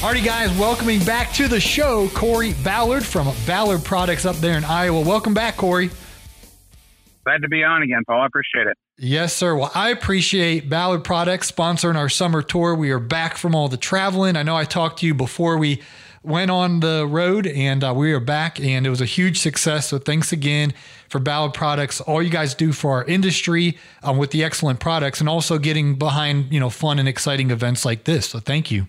Alrighty, guys, welcoming back to the show Corey Ballard from Ballard Products up there in Iowa. Welcome back, Corey. Glad to be on again, Paul. I appreciate it. Yes, sir. Well, I appreciate Ballard Products sponsoring our summer tour. We are back from all the traveling. I know I talked to you before we went on the road, and uh, we are back, and it was a huge success. So, thanks again for Ballard Products. All you guys do for our industry um, with the excellent products, and also getting behind you know fun and exciting events like this. So, thank you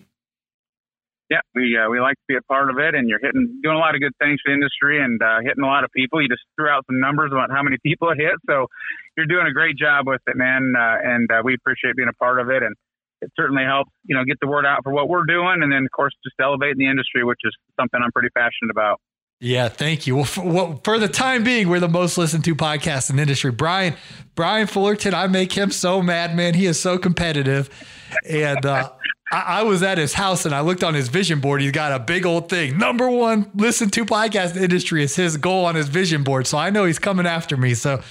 yeah, we uh, we like to be a part of it, and you're hitting doing a lot of good things for the industry and uh, hitting a lot of people. You just threw out some numbers about how many people it hit, so you're doing a great job with it, man. Uh, and uh, we appreciate being a part of it, and it certainly helps you know get the word out for what we're doing, and then of course just elevating the industry, which is something I'm pretty passionate about. Yeah, thank you. Well for, well, for, the time being, we're the most listened to podcast in the industry. Brian, Brian Fullerton, I make him so mad, man. He is so competitive, and uh, I, was at his house and I looked on his vision board. He's got a big old thing. Number one, listen to podcast industry is his goal on his vision board. So I know he's coming after me. So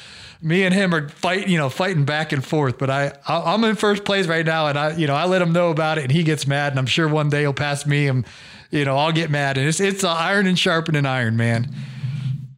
me and him are fight, you know, fighting back and forth. But I, I am in first place right now, and I, you know, I let him know about it, and he gets mad, and I'm sure one day he'll pass me, and you know, I'll get mad, and it's it's iron and sharpening iron, man.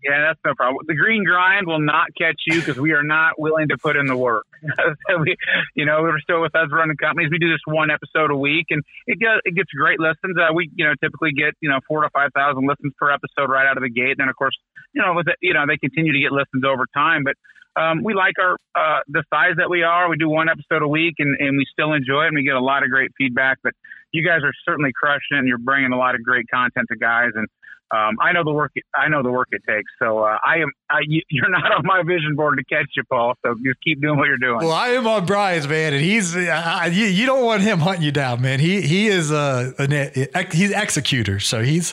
Yeah, that's no problem. The green grind will not catch you because we are not willing to put in the work. we, you know, we're still with us running companies. We do this one episode a week, and it gets it gets great listens. Uh, we, you know, typically get you know four to five thousand listens per episode right out of the gate. And then of course, you know, with it, you know, they continue to get listens over time. But um, we like our uh, the size that we are. We do one episode a week, and, and we still enjoy it, and we get a lot of great feedback. But you guys are certainly crushing it, and you're bringing a lot of great content to guys, and um, I know the work. I know the work it takes. So uh, I am. I, you're not on my vision board to catch you, Paul. So just keep doing what you're doing. Well, I am on Brian's man, and he's. Uh, you, you, don't want him hunting you down, man. He he is a, a he's executor. So he's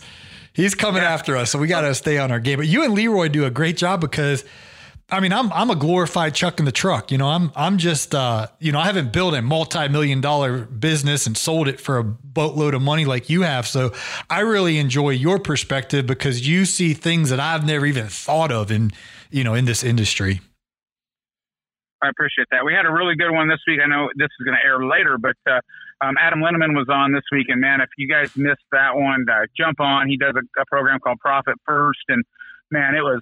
he's coming yeah. after us. So we got to stay on our game. But you and Leroy do a great job because I mean, I'm I'm a glorified chuck in the truck. You know, I'm I'm just uh, you know, I haven't built a multi-million dollar business and sold it for a boatload of money like you have. So I really enjoy your perspective because you see things that I've never even thought of in, you know, in this industry. I appreciate that. We had a really good one this week. I know this is going to air later, but uh, um, Adam Linneman was on this week, and man, if you guys missed that one, uh, jump on. He does a, a program called Profit First, and man, it was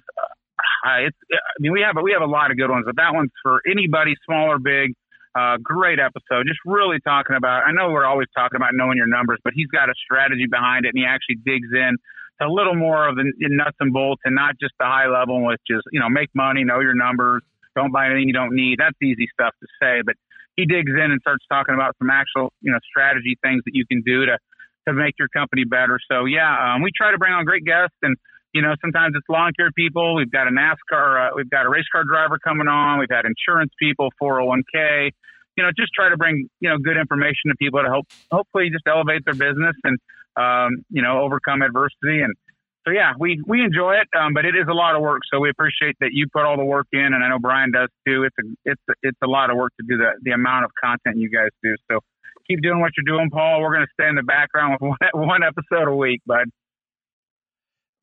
uh, it's, I mean, we have we have a lot of good ones, but that one's for anybody, small or big. Uh, great episode. Just really talking about. I know we're always talking about knowing your numbers, but he's got a strategy behind it, and he actually digs in to a little more of the nuts and bolts, and not just the high level, which is you know make money, know your numbers, don't buy anything you don't need. That's easy stuff to say, but he digs in and starts talking about some actual you know strategy things that you can do to to make your company better. So yeah, um, we try to bring on great guests and you know, sometimes it's lawn care people. We've got a NASCAR, uh, we've got a race car driver coming on. We've had insurance people, 401k. You know, just try to bring you know good information to people to help hopefully just elevate their business and um, you know overcome adversity. And so yeah, we we enjoy it, um, but it is a lot of work. So we appreciate that you put all the work in, and I know Brian does too. It's a it's a, it's a lot of work to do the the amount of content you guys do. So keep doing what you're doing, Paul. We're going to stay in the background with one, one episode a week, bud.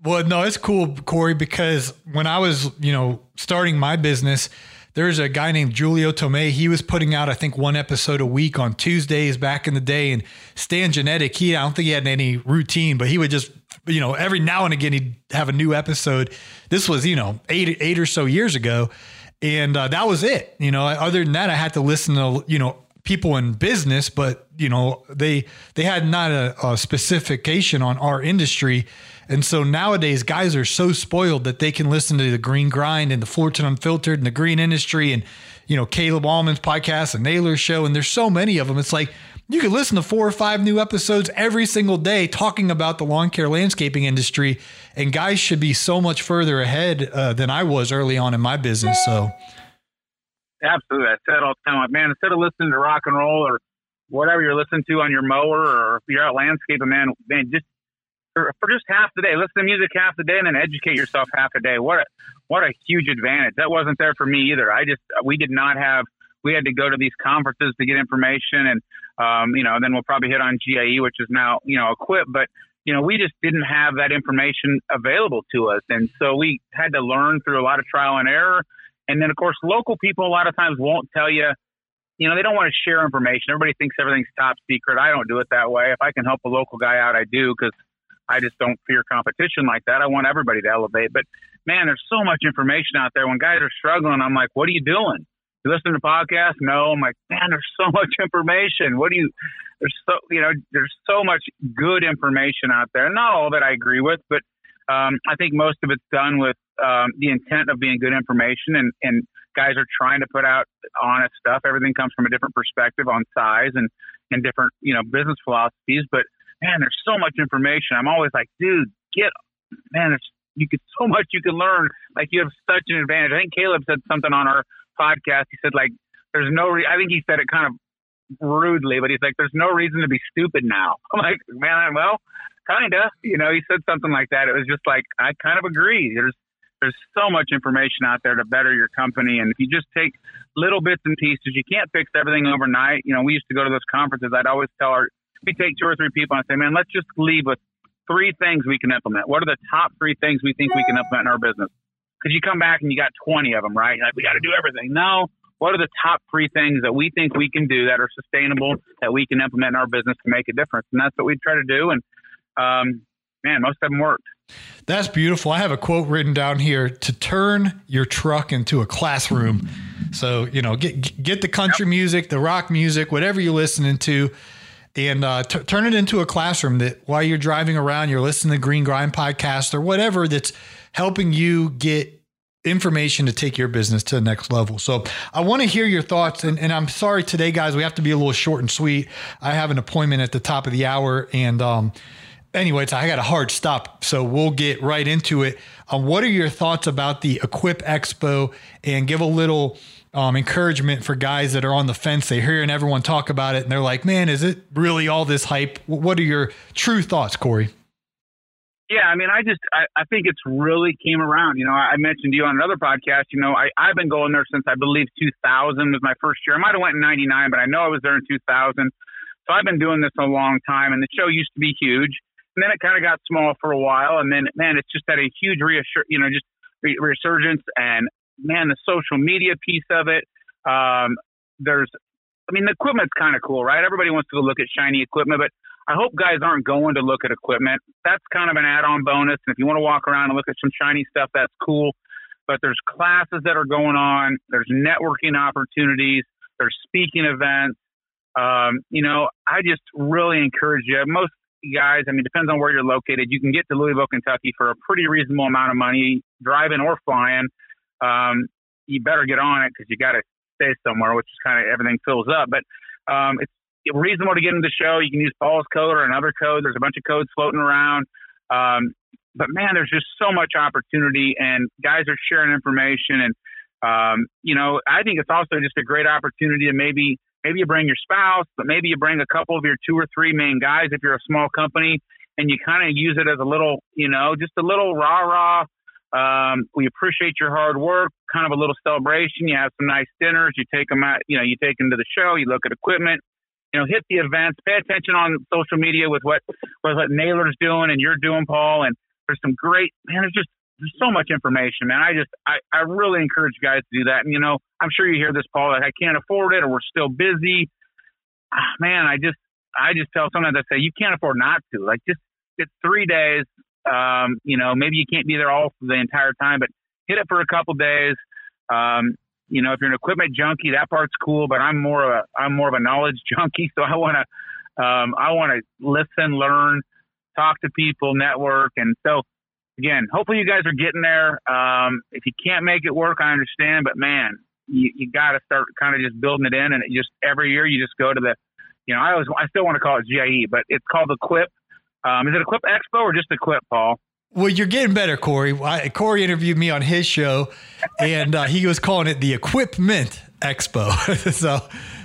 Well, no, it's cool, Corey, because when I was, you know, starting my business, there's a guy named Julio Tomei. He was putting out, I think, one episode a week on Tuesdays back in the day. And Stan Genetic, he I don't think he had any routine, but he would just, you know, every now and again he'd have a new episode. This was, you know, eight eight or so years ago, and uh, that was it. You know, other than that, I had to listen to, you know, people in business, but you know, they they had not a, a specification on our industry and so nowadays, guys are so spoiled that they can listen to the Green Grind and the Fullerton Unfiltered and the Green Industry and, you know, Caleb Allman's podcast and Naylor's show. And there's so many of them. It's like you can listen to four or five new episodes every single day talking about the lawn care landscaping industry. And guys should be so much further ahead uh, than I was early on in my business. So. Absolutely. I said all the time, like, man, instead of listening to rock and roll or whatever you're listening to on your mower or if you're out landscaping, man, man, just for, for just half the day, listen to music half the day and then educate yourself half a day. What a, what a huge advantage. That wasn't there for me either. I just, we did not have, we had to go to these conferences to get information and, um, you know, then we'll probably hit on GIE, which is now, you know, equipped, but you know, we just didn't have that information available to us. And so we had to learn through a lot of trial and error. And then, of course, local people a lot of times won't tell you, you know, they don't want to share information. Everybody thinks everything's top secret. I don't do it that way. If I can help a local guy out, I do because I just don't fear competition like that. I want everybody to elevate. But man, there's so much information out there. When guys are struggling, I'm like, what are you doing? You listen to podcasts? No. I'm like, man, there's so much information. What do you, there's so, you know, there's so much good information out there. Not all that I agree with, but um, I think most of it's done with um, the intent of being good information and, and guys are trying to put out honest stuff. Everything comes from a different perspective on size and, and different, you know, business philosophies. But man, there's so much information. I'm always like, dude, get, man, there's, you get so much you can learn. Like you have such an advantage. I think Caleb said something on our podcast. He said like, there's no, re- I think he said it kind of rudely, but he's like, there's no reason to be stupid now. I'm like, man, well, kinda, you know, he said something like that. It was just like, I kind of agree. There's, there's so much information out there to better your company. And if you just take little bits and pieces, you can't fix everything overnight. You know, we used to go to those conferences. I'd always tell our, we take two or three people and say, man, let's just leave with three things we can implement. What are the top three things we think we can implement in our business? Because you come back and you got 20 of them, right? Like, we got to do everything. No, what are the top three things that we think we can do that are sustainable that we can implement in our business to make a difference? And that's what we try to do. And um, man, most of them worked. That's beautiful. I have a quote written down here to turn your truck into a classroom. So, you know, get get the country yep. music, the rock music, whatever you're listening to, and uh, t- turn it into a classroom that while you're driving around, you're listening to Green Grind podcast or whatever that's helping you get information to take your business to the next level. So I want to hear your thoughts. And, and, I'm sorry today, guys, we have to be a little short and sweet. I have an appointment at the top of the hour. And um, anyways, I got a hard stop. So we'll get right into it. Um, what are your thoughts about the Equip Expo and give a little um, encouragement for guys that are on the fence? They're hearing everyone talk about it and they're like, man, is it really all this hype? What are your true thoughts, Corey? Yeah, I mean, I just I, I think it's really came around. You know, I mentioned to you on another podcast. You know, I I've been going there since I believe 2000 was my first year. I might have went in '99, but I know I was there in 2000. So I've been doing this a long time, and the show used to be huge, and then it kind of got small for a while, and then man, it's just had a huge reassur you know, just re- resurgence, and man, the social media piece of it. Um, there's, I mean, the equipment's kind of cool, right? Everybody wants to go look at shiny equipment, but I hope guys aren't going to look at equipment. That's kind of an add-on bonus. And if you want to walk around and look at some shiny stuff, that's cool. But there's classes that are going on. There's networking opportunities. There's speaking events. Um, you know, I just really encourage you. Most guys, I mean, depends on where you're located. You can get to Louisville, Kentucky for a pretty reasonable amount of money, driving or flying. Um, you better get on it because you got to stay somewhere, which is kind of everything fills up. But um, it's reasonable to get into the show. You can use Paul's code or another code. There's a bunch of codes floating around. Um, but man, there's just so much opportunity, and guys are sharing information. And um, you know, I think it's also just a great opportunity to maybe maybe you bring your spouse, but maybe you bring a couple of your two or three main guys if you're a small company, and you kind of use it as a little, you know, just a little rah rah. Um, we appreciate your hard work. Kind of a little celebration. You have some nice dinners. You take them out. You know, you take them to the show. You look at equipment you know, hit the events, pay attention on social media with what with what Naylor's doing and you're doing, Paul. And there's some great man. There's just there's so much information, man. I just I, I really encourage you guys to do that. And you know, I'm sure you hear this, Paul. Like I can't afford it, or we're still busy. Ah, man, I just I just tell someone that say you can't afford not to. Like just it's three days. Um, you know, maybe you can't be there all the entire time, but hit it for a couple days. Um, you know, if you're an equipment junkie, that part's cool, but I'm more of a I'm more of a knowledge junkie, so I want to um, I want to listen, learn, talk to people, network, and so again, hopefully you guys are getting there. Um, if you can't make it work, I understand, but man, you, you got to start kind of just building it in, and it just every year you just go to the, you know, I always I still want to call it GIE, but it's called Equip. Um, is it Equip Expo or just Equip, Paul? Well, you're getting better, Corey. I, Corey interviewed me on his show, and uh, he was calling it the Equipment Expo. so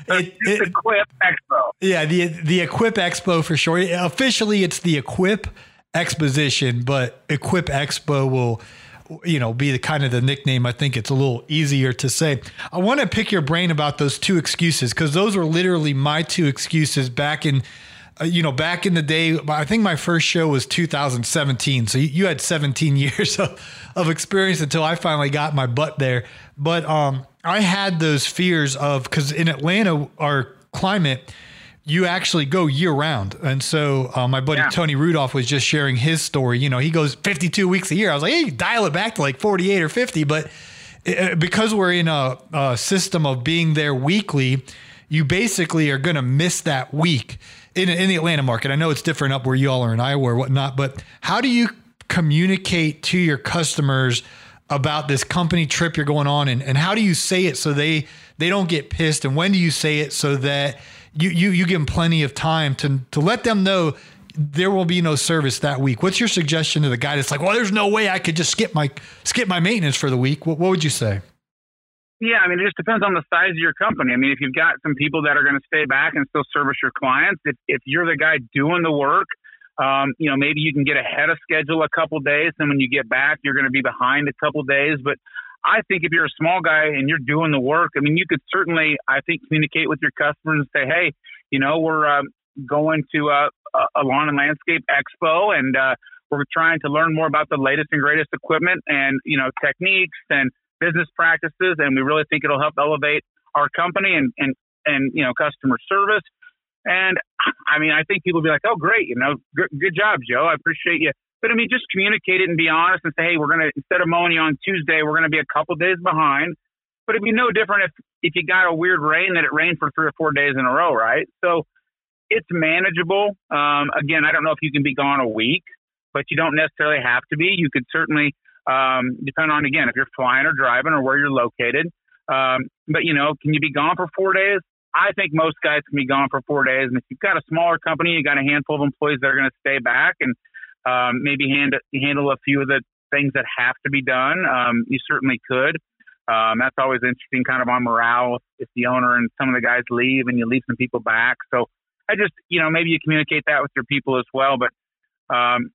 it, it, Equip Expo. Yeah, the the Equip Expo for sure. Officially, it's the Equip Exposition, but Equip Expo will you know be the kind of the nickname i think it's a little easier to say i want to pick your brain about those two excuses because those were literally my two excuses back in uh, you know back in the day i think my first show was 2017 so you, you had 17 years of, of experience until i finally got my butt there but um i had those fears of because in atlanta our climate you actually go year round. And so uh, my buddy yeah. Tony Rudolph was just sharing his story. You know, he goes 52 weeks a year. I was like, hey, dial it back to like 48 or 50. But it, uh, because we're in a, a, system of being there weekly, you basically are going to miss that week in, in the Atlanta market. I know it's different up where you all are in Iowa or whatnot, but how do you communicate to your customers about this company trip you're going on and, and how do you say it so they they don't get pissed and when do you say it so that you you you give them plenty of time to to let them know there will be no service that week. What's your suggestion to the guy that's like, well, there's no way I could just skip my skip my maintenance for the week? What, what would you say? Yeah, I mean, it just depends on the size of your company. I mean, if you've got some people that are going to stay back and still service your clients, if, if you're the guy doing the work, um, you know, maybe you can get ahead of schedule a couple days, and when you get back, you're going to be behind a couple days. But I think if you're a small guy and you're doing the work, I mean, you could certainly, I think, communicate with your customers and say, hey, you know, we're um, going to uh, a lawn and landscape expo and uh, we're trying to learn more about the latest and greatest equipment and, you know, techniques and business practices. And we really think it'll help elevate our company and, and, and, you know, customer service. And I mean, I think people will be like, oh, great, you know, good, good job, Joe. I appreciate you but I mean, just communicate it and be honest and say, hey, we're to, instead of mowing you on Tuesday, we're to be a couple days behind. But it'd be no different if, if you got a weird rain that it rained for three or four days in a row, right? So it's manageable. Um, again, I don't know if you can be gone a week, but you don't necessarily have to be. You could certainly, um, depend on, again, if you're flying or driving or where you're located. Um, but, you know, can you be gone for four days? I think most guys can be gone for four days. And if you've got a smaller company, you got a handful of employees that are going to stay back and um, maybe hand, handle a few of the things that have to be done. Um, you certainly could. Um, that's always interesting, kind of on morale if the owner and some of the guys leave and you leave some people back. So I just, you know, maybe you communicate that with your people as well. But, um,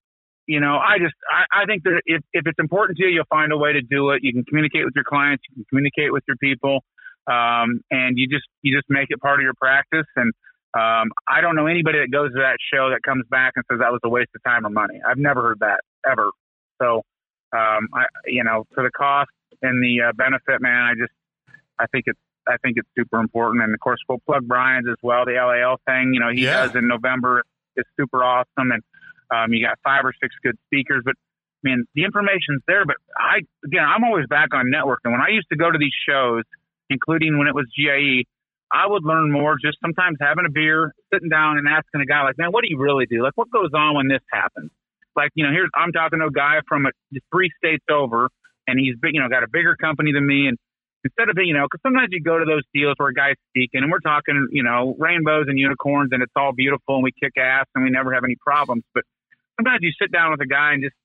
you know, I just, I, I think that if, if it's important to you, you'll find a way to do it. You can communicate with your clients, you can communicate with your people, um, and you just, you just make it part of your practice. And, um, I don't know anybody that goes to that show that comes back and says that was a waste of time or money. I've never heard that ever. So, um, I, you know, for the cost and the uh, benefit, man, I just, I think it's, I think it's super important. And of course, we'll plug Brian's as well. The LAL thing, you know, he yeah. does in November is super awesome. And, um, you got five or six good speakers, but I mean, the information's there, but I, again, I'm always back on networking. When I used to go to these shows, including when it was GIE, I would learn more just sometimes having a beer, sitting down and asking a guy like, man, what do you really do? Like, what goes on when this happens? Like, you know, here's, I'm talking to a guy from a, three states over and he's you know, got a bigger company than me. And instead of, you know, cause sometimes you go to those deals where a guy's speaking and we're talking, you know, rainbows and unicorns and it's all beautiful and we kick ass and we never have any problems. But sometimes you sit down with a guy and just,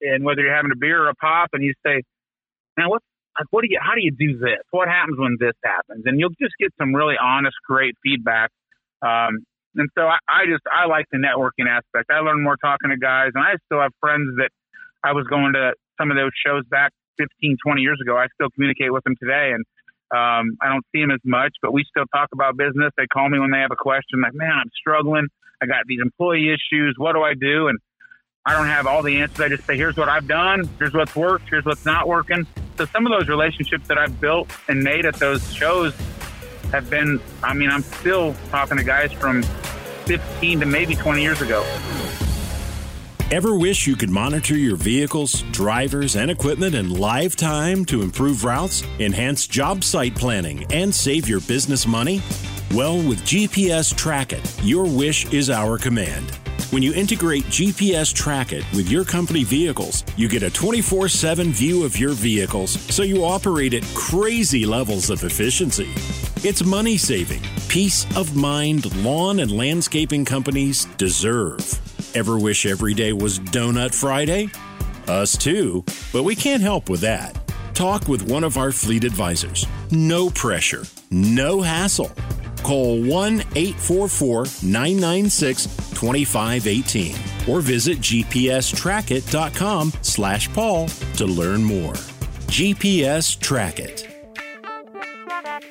and whether you're having a beer or a pop and you say, man, what's, like, what do you, how do you do this? What happens when this happens? And you'll just get some really honest, great feedback. Um, and so I, I just, I like the networking aspect. I learn more talking to guys and I still have friends that I was going to some of those shows back 15, 20 years ago. I still communicate with them today. And, um, I don't see them as much, but we still talk about business. They call me when they have a question like, man, I'm struggling. I got these employee issues. What do I do? And I don't have all the answers. I just say, here's what I've done. Here's what's worked. Here's what's not working. So some of those relationships that I've built and made at those shows have been, I mean, I'm still talking to guys from 15 to maybe 20 years ago. Ever wish you could monitor your vehicles, drivers, and equipment in live time to improve routes, enhance job site planning, and save your business money? Well, with GPS Track It, your wish is our command. When you integrate GPS Track It with your company vehicles, you get a 24 7 view of your vehicles so you operate at crazy levels of efficiency. It's money saving, peace of mind lawn and landscaping companies deserve. Ever wish every day was Donut Friday? Us too, but we can't help with that. Talk with one of our fleet advisors. No pressure no hassle. Call 1 844 996 2518 or visit gpstrackit.com slash Paul to learn more. GPS Track It.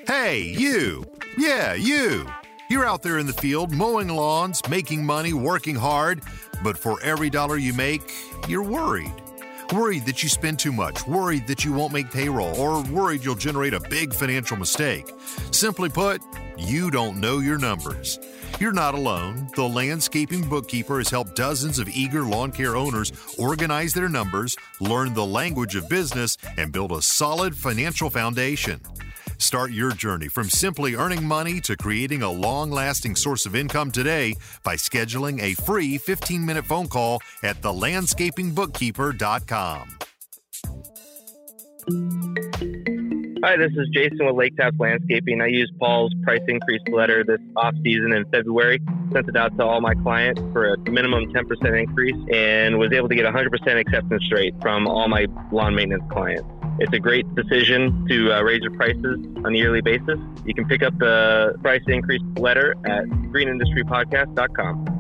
Hey, you. Yeah, you. You're out there in the field mowing lawns, making money, working hard, but for every dollar you make, you're worried. Worried that you spend too much, worried that you won't make payroll, or worried you'll generate a big financial mistake. Simply put, you don't know your numbers. You're not alone. The Landscaping Bookkeeper has helped dozens of eager lawn care owners organize their numbers, learn the language of business, and build a solid financial foundation. Start your journey from simply earning money to creating a long lasting source of income today by scheduling a free 15 minute phone call at thelandscapingbookkeeper.com. Hi, this is Jason with Lake Taps Landscaping. I used Paul's price increase letter this off season in February, sent it out to all my clients for a minimum 10% increase, and was able to get 100% acceptance rate from all my lawn maintenance clients. It's a great decision to uh, raise your prices on a yearly basis. You can pick up the price increase letter at greenindustrypodcast.com.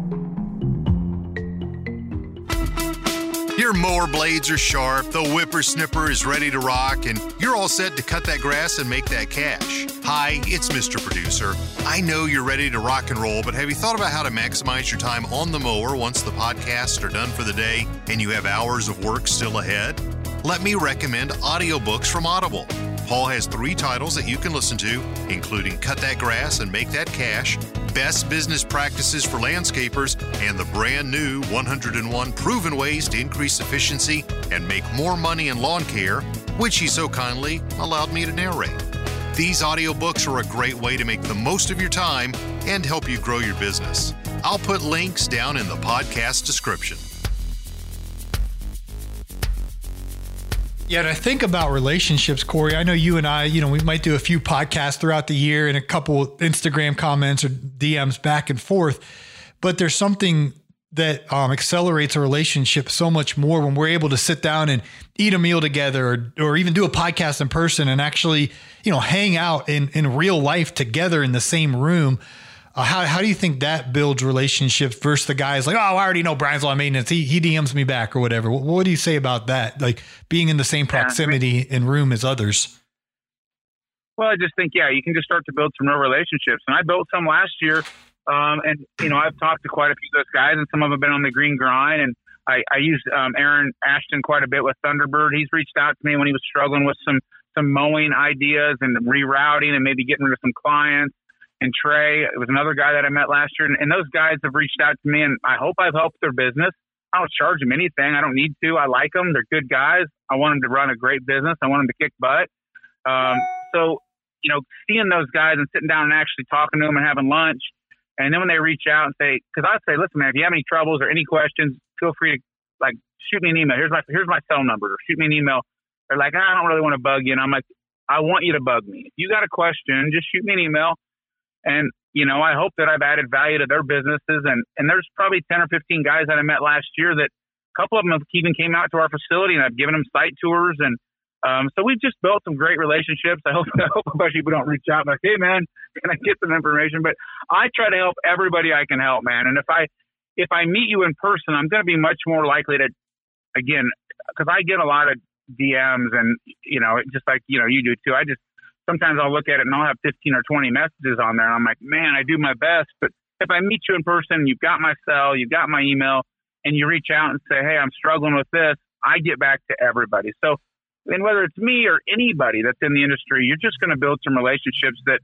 Your mower blades are sharp, the whippersnipper is ready to rock, and you're all set to cut that grass and make that cash. Hi, it's Mr. Producer. I know you're ready to rock and roll, but have you thought about how to maximize your time on the mower once the podcasts are done for the day and you have hours of work still ahead? Let me recommend audiobooks from Audible. Paul has three titles that you can listen to, including Cut That Grass and Make That Cash, Best Business Practices for Landscapers, and the brand new 101 Proven Ways to Increase Efficiency and Make More Money in Lawn Care, which he so kindly allowed me to narrate. These audiobooks are a great way to make the most of your time and help you grow your business. I'll put links down in the podcast description. Yeah, and I think about relationships, Corey. I know you and I, you know, we might do a few podcasts throughout the year and a couple Instagram comments or DMs back and forth, but there's something that um, accelerates a relationship so much more when we're able to sit down and eat a meal together or, or even do a podcast in person and actually, you know, hang out in, in real life together in the same room. Uh, how, how do you think that builds relationships versus the guys like, oh, I already know Brian's on maintenance. He, he DMs me back or whatever. What, what do you say about that? Like being in the same proximity in room as others? Well, I just think, yeah, you can just start to build some real relationships. And I built some last year. Um, and, you know, I've talked to quite a few of those guys, and some of them have been on the green grind. And I, I use um, Aaron Ashton quite a bit with Thunderbird. He's reached out to me when he was struggling with some, some mowing ideas and rerouting and maybe getting rid of some clients and Trey. It was another guy that I met last year, and, and those guys have reached out to me, and I hope I've helped their business. I don't charge them anything. I don't need to. I like them. They're good guys. I want them to run a great business. I want them to kick butt. Um, so, you know, seeing those guys and sitting down and actually talking to them and having lunch, and then when they reach out and say, because I say, listen, man, if you have any troubles or any questions, feel free to like shoot me an email. Here's my here's my cell number. Or shoot me an email. They're like, I don't really want to bug you, and I'm like, I want you to bug me. If you got a question, just shoot me an email and, you know, I hope that I've added value to their businesses. And, and there's probably 10 or 15 guys that I met last year that a couple of them have even came out to our facility and I've given them site tours. And um, so we've just built some great relationships. I hope, I hope a bunch of people don't reach out and like, hey, man, can I get some information? But I try to help everybody I can help, man. And if I, if I meet you in person, I'm going to be much more likely to, again, because I get a lot of DMs and, you know, just like, you know, you do too. I just, sometimes I'll look at it and I'll have 15 or 20 messages on there. And I'm like, man, I do my best. But if I meet you in person, you've got my cell, you've got my email, and you reach out and say, hey, I'm struggling with this, I get back to everybody. So, and whether it's me or anybody that's in the industry, you're just going to build some relationships that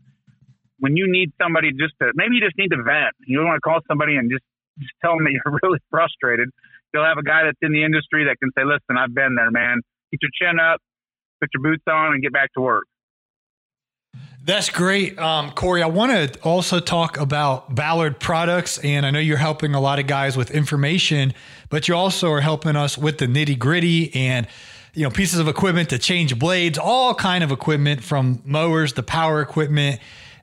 when you need somebody just to, maybe you just need to vent. You want to call somebody and just, just tell them that you're really frustrated. You'll have a guy that's in the industry that can say, listen, I've been there, man. Get your chin up, put your boots on, and get back to work. That's great. Um, Corey, I want to also talk about Ballard products. And I know you're helping a lot of guys with information, but you also are helping us with the nitty gritty and you know pieces of equipment to change blades, all kind of equipment from mowers to power equipment.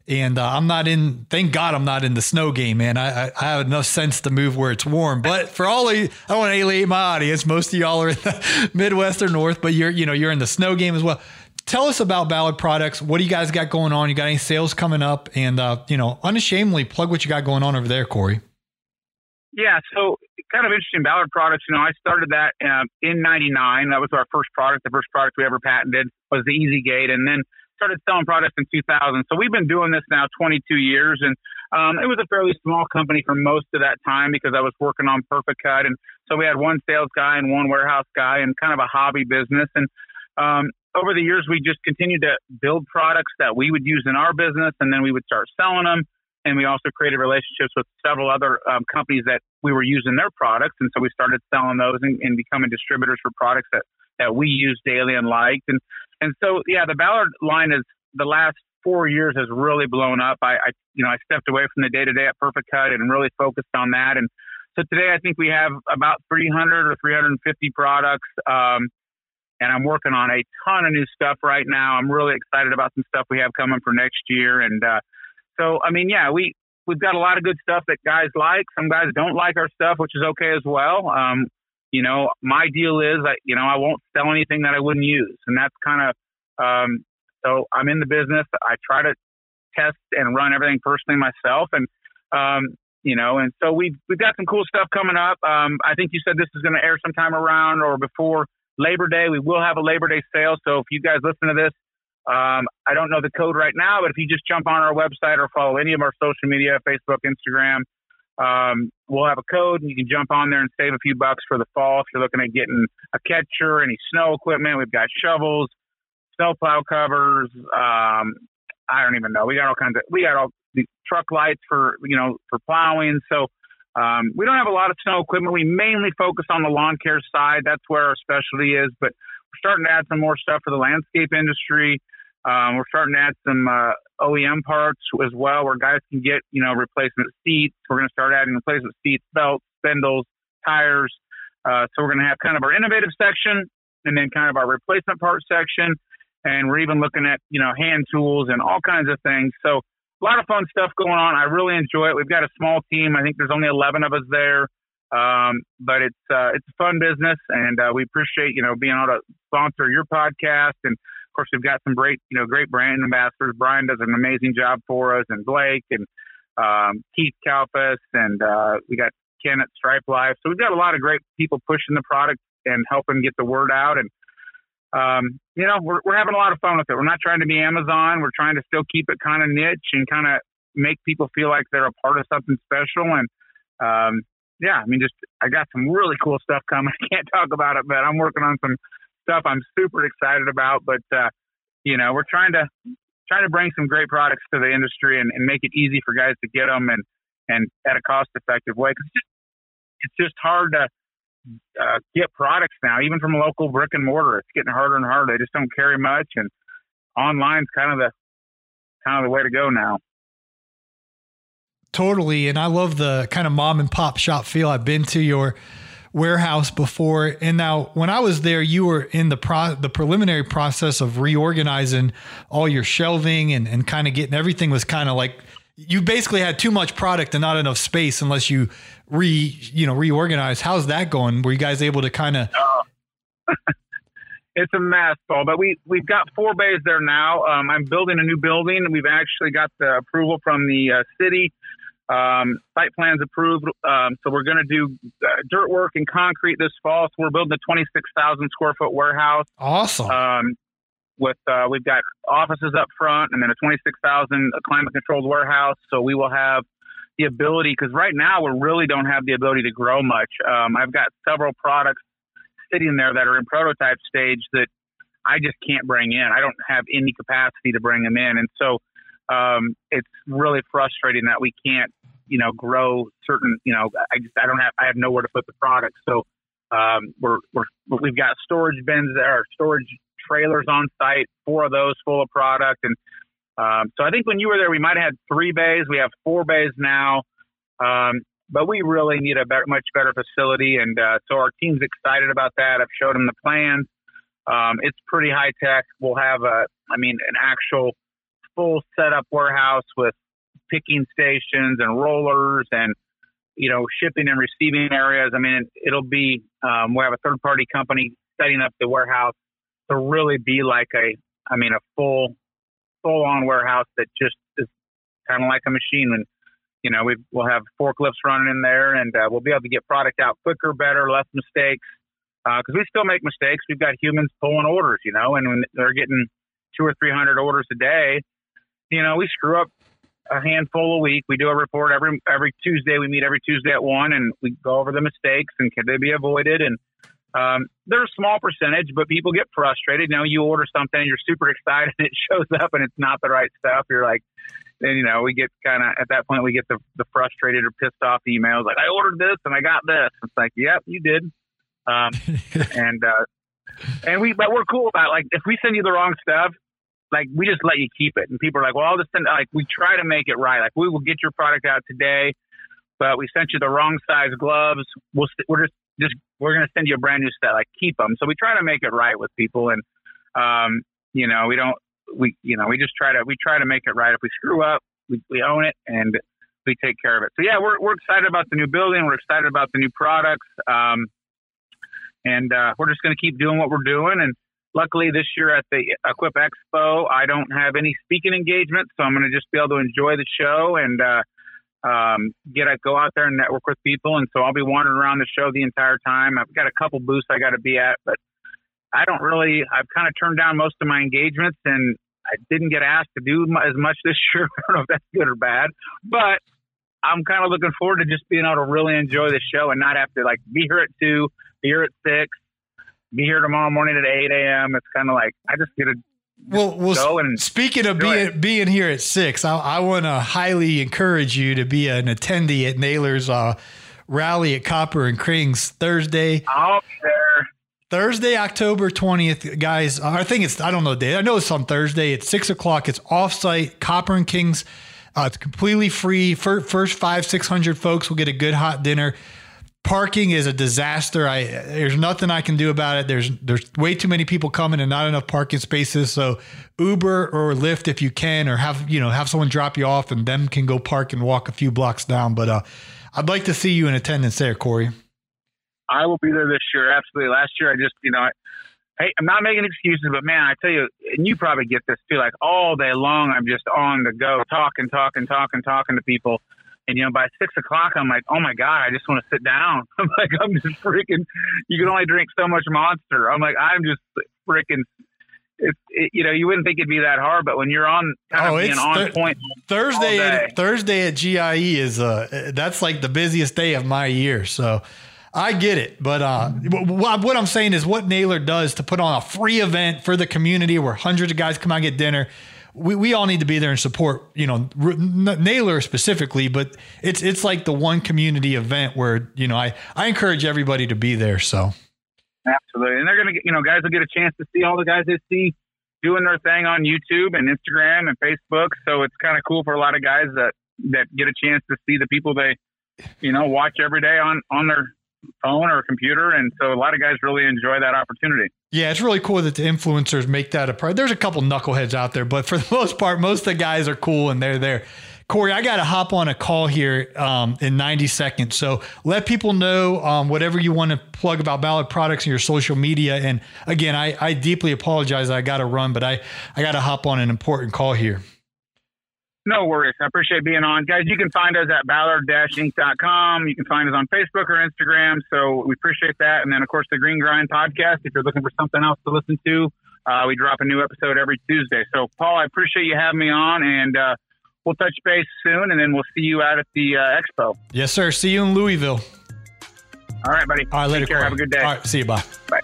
And uh, I'm not in. Thank God I'm not in the snow game, man. I, I, have enough sense to move where it's warm. But for all of you, I want to alienate my audience. Most of y'all are in the Midwest or North, but you're you know you're in the snow game as well tell us about Ballard Products. What do you guys got going on? You got any sales coming up? And uh, you know, unashamedly plug what you got going on over there, Corey. Yeah, so kind of interesting. Ballard Products, you know, I started that uh, in '99. That was our first product. The first product we ever patented was the Easy Gate, and then started selling products in 2000. So we've been doing this now 22 years, and um, it was a fairly small company for most of that time because I was working on Perfect Cut, and so we had one sales guy and one warehouse guy, and kind of a hobby business. And um, over the years, we just continued to build products that we would use in our business, and then we would start selling them and we also created relationships with several other um, companies that we were using their products, and so we started selling those and, and, becoming distributors for products that that we use daily and liked, and and so yeah, the Ballard line is the last four years has really blown up. I, I you know I stepped away from the day to day at Perfect Cut and really focused on that, and so today I think we have about 300 or 350 products. Um, and I'm working on a ton of new stuff right now. I'm really excited about some stuff we have coming for next year, and uh, so I mean, yeah, we we've got a lot of good stuff that guys like. Some guys don't like our stuff, which is okay as well. Um, you know, my deal is that you know I won't sell anything that I wouldn't use, and that's kind of um, so I'm in the business. I try to test and run everything personally myself, and um, you know, and so we've we've got some cool stuff coming up. Um, I think you said this is going to air sometime around or before Labor Day. We will have a Labor Day sale, so if you guys listen to this um, I don't know the code right now, but if you just jump on our website or follow any of our social media, Facebook, Instagram, um, we'll have a code and you can jump on there and save a few bucks for the fall if you're looking at getting a catcher, any snow equipment. We've got shovels, snow plow covers. Um, I don't even know. We got all kinds of, we got all the truck lights for, you know, for plowing. So, um, we don't have a lot of snow equipment. We mainly focus on the lawn care side. That's where our specialty is, but we're starting to add some more stuff for the landscape industry. Um, we're starting to add some uh, OEM parts as well, where guys can get you know replacement seats. We're going to start adding replacement seats, belts, spindles, tires. Uh, so we're going to have kind of our innovative section, and then kind of our replacement part section, and we're even looking at you know hand tools and all kinds of things. So a lot of fun stuff going on. I really enjoy it. We've got a small team. I think there's only 11 of us there. Um, but it's uh, it's a fun business, and uh, we appreciate you know being able to sponsor your podcast, and of course we've got some great you know great brand ambassadors. Brian does an amazing job for us, and Blake and um, Keith Kalfas, and uh, we got Ken at Stripe Life. So we've got a lot of great people pushing the product and helping get the word out, and um, you know we're we're having a lot of fun with it. We're not trying to be Amazon. We're trying to still keep it kind of niche and kind of make people feel like they're a part of something special and um, yeah, I mean, just I got some really cool stuff coming. I can't talk about it, but I'm working on some stuff I'm super excited about. But uh, you know, we're trying to trying to bring some great products to the industry and, and make it easy for guys to get them and and at a cost effective way. Cause it's just, it's just hard to uh, get products now, even from local brick and mortar. It's getting harder and harder. They just don't carry much, and online's kind of the kind of the way to go now. Totally. And I love the kind of mom and pop shop feel. I've been to your warehouse before. And now when I was there, you were in the pro the preliminary process of reorganizing all your shelving and, and kind of getting everything was kind of like you basically had too much product and not enough space unless you re you know reorganize. How's that going? Were you guys able to kind of uh, it's a mess, Paul. But we we've got four bays there now. Um, I'm building a new building. We've actually got the approval from the uh, city um, site plans approved. Um, so we're going to do uh, dirt work and concrete this fall. So we're building a 26,000 square foot warehouse. Awesome. With uh, we've got offices up front and then a 26,000 climate controlled warehouse. So we will have the ability because right now we really don't have the ability to grow much. Um, I've got several products sitting there that are in prototype stage that I just can't bring in. I don't have any capacity to bring them in, and so um, it's really frustrating that we can't you know, grow certain, you know, I just, I don't have, I have nowhere to put the product. So, um, we're, we're, we've got storage bins there, storage trailers on site, four of those full of product. And, um, so I think when you were there, we might have had three bays. We have four bays now. Um, but we really need a better, much better facility. And, uh, so our team's excited about that. I've showed them the plans. Um, it's pretty high tech. We'll have a, I mean, an actual full setup warehouse with picking stations and rollers and you know shipping and receiving areas. I mean, it'll be um, we have a third party company setting up the warehouse to really be like a I mean, a full, full on warehouse that just is kind of like a machine. And, you know, we will have forklifts running in there and uh, we'll be able to get product out quicker, better, less mistakes. Because uh, we still make mistakes. We've got humans pulling orders, you know, and when they're getting two or 300 orders a day, you know, we screw up a handful a week. We do a report every every Tuesday. We meet every Tuesday at one, and we go over the mistakes and can they be avoided. And um, they're a small percentage, but people get frustrated. You know, you order something, you're super excited, and it shows up, and it's not the right stuff. You're like, then you know, we get kind of at that point we get the the frustrated or pissed off emails like, I ordered this and I got this. It's like, yep, you did. Um, and uh, and we, but we're cool about it. like if we send you the wrong stuff, like we just let you keep it. And people are like, well, I'll just send, like we try to make it right. Like we will get your product out today, but we sent you the wrong size gloves. We'll, we're just, just, we're going to send you a brand new set. Like keep them. So we try to make it right with people. And, um, you know, we don't, we, you know, we just try to, we try to make it right. If we screw up, we, we own it and we take care of it. So yeah, we're, we're excited about the new building. We're excited about the new products. Um, and, uh, we're just going to keep doing what we're doing and, luckily this year at the Equip Expo, I don't have any speaking engagements, so I'm going to just be able to enjoy the show and uh, um, get a, go out there and network with people. And so I'll be wandering around the show the entire time. I've got a couple booths I got to be at, but I don't really. I've kind of turned down most of my engagements, and I didn't get asked to do as much this year. I don't know if that's good or bad, but I'm kind of looking forward to just being able to really enjoy the show and not have to like be here at two, be here at six, be here tomorrow morning at 8 a.m. It's kind of like I just get to well, well. And speaking of being it. being here at six, I, I want to highly encourage you to be an attendee at Naylor's uh, rally at Copper and Kings Thursday. I'll be there. Thursday, October twentieth, guys. I think it's I don't know the day. I know it's on Thursday. It's six o'clock. It's offsite. Copper and Kings. Uh, it's completely free. First five six hundred folks will get a good hot dinner parking is a disaster. I there's nothing I can do about it. There's there's way too many people coming and not enough parking spaces. So Uber or Lyft if you can, or have you know have someone drop you off and them can go park and walk a few blocks down. But uh, I'd like to see you in attendance there, Corey. I will be there this year. Absolutely. Last year I just you know. I, Hey, I'm not making excuses, but man, I tell you, and you probably get this too. Like all day long, I'm just on the go, talking, talking, talking, talking to people and you know, by six o'clock, I'm like, oh my god, I just want to sit down. I'm like, I'm just freaking. You can only drink so much Monster. I'm like, I'm just freaking. It's it, you know, you wouldn't think it'd be that hard, but when you're on kind oh, of being on th- point. Thursday, at, Thursday at GIE is uh that's like the busiest day of my year. So. I get it, but uh, what I'm saying is what Naylor does to put on a free event for the community where hundreds of guys come out and get dinner we, we all need to be there and support, you know, Naylor specifically, but it's it's like the one community event where, you know, I, I encourage everybody to be there. So absolutely. And they're going to get, you know, guys will get a chance to see all the guys they see doing their thing on YouTube and Instagram and Facebook. So it's kind of cool for a lot of guys that, that get a chance to see the people they, you know, watch every day on, on their phone or computer. And so a lot of guys really enjoy that opportunity. Yeah, it's really cool that the influencers make that a part. There's a couple knuckleheads out there, but for the most part, most of the guys are cool and they're there. Corey, I got to hop on a call here um, in 90 seconds. So let people know um, whatever you want to plug about Ballard Products and your social media. And again, I, I deeply apologize. I got to run, but I, I got to hop on an important call here. No worries. I appreciate being on. Guys, you can find us at ballard-inc.com. You can find us on Facebook or Instagram. So we appreciate that. And then, of course, the Green Grind podcast. If you're looking for something else to listen to, uh, we drop a new episode every Tuesday. So, Paul, I appreciate you having me on. And uh, we'll touch base soon. And then we'll see you out at the uh, expo. Yes, sir. See you in Louisville. All right, buddy. All right, later. Take care. Have a good day. All right. See you. Bye. Bye.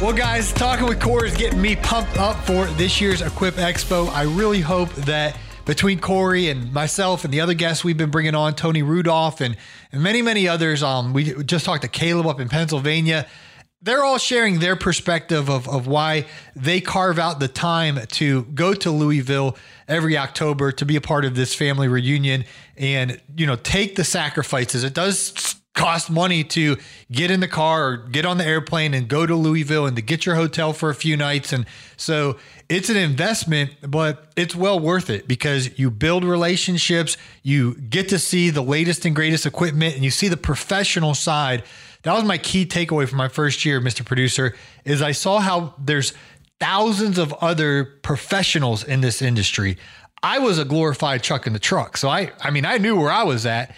Well, guys, talking with Corey is getting me pumped up for this year's Equip Expo. I really hope that between Corey and myself and the other guests we've been bringing on, Tony Rudolph and, and many, many others, um, we just talked to Caleb up in Pennsylvania. They're all sharing their perspective of, of why they carve out the time to go to Louisville every October to be a part of this family reunion and, you know, take the sacrifices. It does cost money to get in the car or get on the airplane and go to Louisville and to get your hotel for a few nights. And so it's an investment, but it's well worth it because you build relationships, you get to see the latest and greatest equipment, and you see the professional side. That was my key takeaway from my first year, Mr. Producer, is I saw how there's thousands of other professionals in this industry. I was a glorified truck in the truck. So I I mean I knew where I was at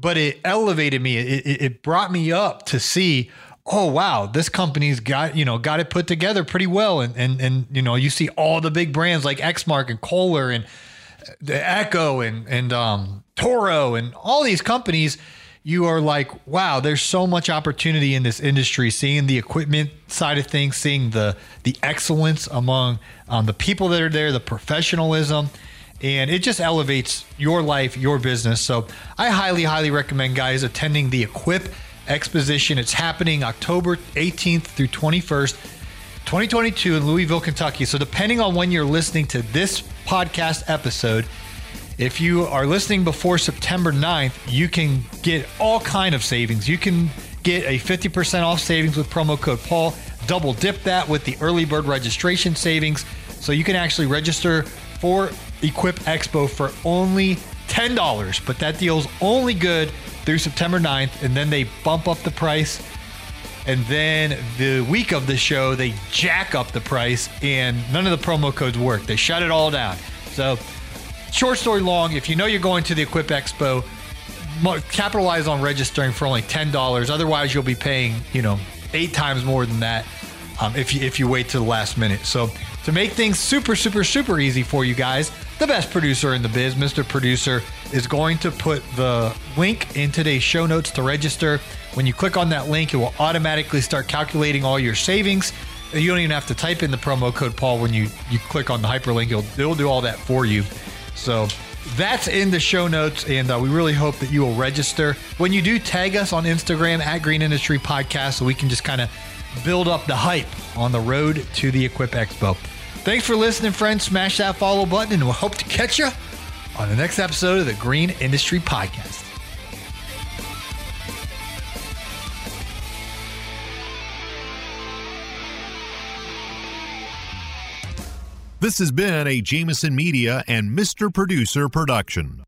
but it elevated me. It, it brought me up to see, oh wow, this company's got you know got it put together pretty well, and and and you know you see all the big brands like Exmark and Kohler and the Echo and and um, Toro and all these companies. You are like, wow, there's so much opportunity in this industry. Seeing the equipment side of things, seeing the the excellence among um, the people that are there, the professionalism and it just elevates your life, your business. So I highly, highly recommend guys attending the Equip Exposition. It's happening October 18th through 21st, 2022 in Louisville, Kentucky. So depending on when you're listening to this podcast episode, if you are listening before September 9th, you can get all kind of savings. You can get a 50% off savings with promo code Paul. Double dip that with the early bird registration savings. So you can actually register for Equip Expo for only $10, but that deal's only good through September 9th, and then they bump up the price. And then the week of the show, they jack up the price, and none of the promo codes work. They shut it all down. So, short story long, if you know you're going to the Equip Expo, capitalize on registering for only $10. Otherwise, you'll be paying, you know, eight times more than that um, if, you, if you wait to the last minute. So, to make things super, super, super easy for you guys, the best producer in the biz, Mr. Producer, is going to put the link in today's show notes to register. When you click on that link, it will automatically start calculating all your savings. You don't even have to type in the promo code Paul when you, you click on the hyperlink. It'll, it'll do all that for you. So that's in the show notes, and uh, we really hope that you will register. When you do, tag us on Instagram at Green Industry Podcast so we can just kind of build up the hype on the road to the Equip Expo. Thanks for listening, friends. Smash that follow button, and we'll hope to catch you on the next episode of the Green Industry Podcast. This has been a Jamison Media and Mr. Producer production.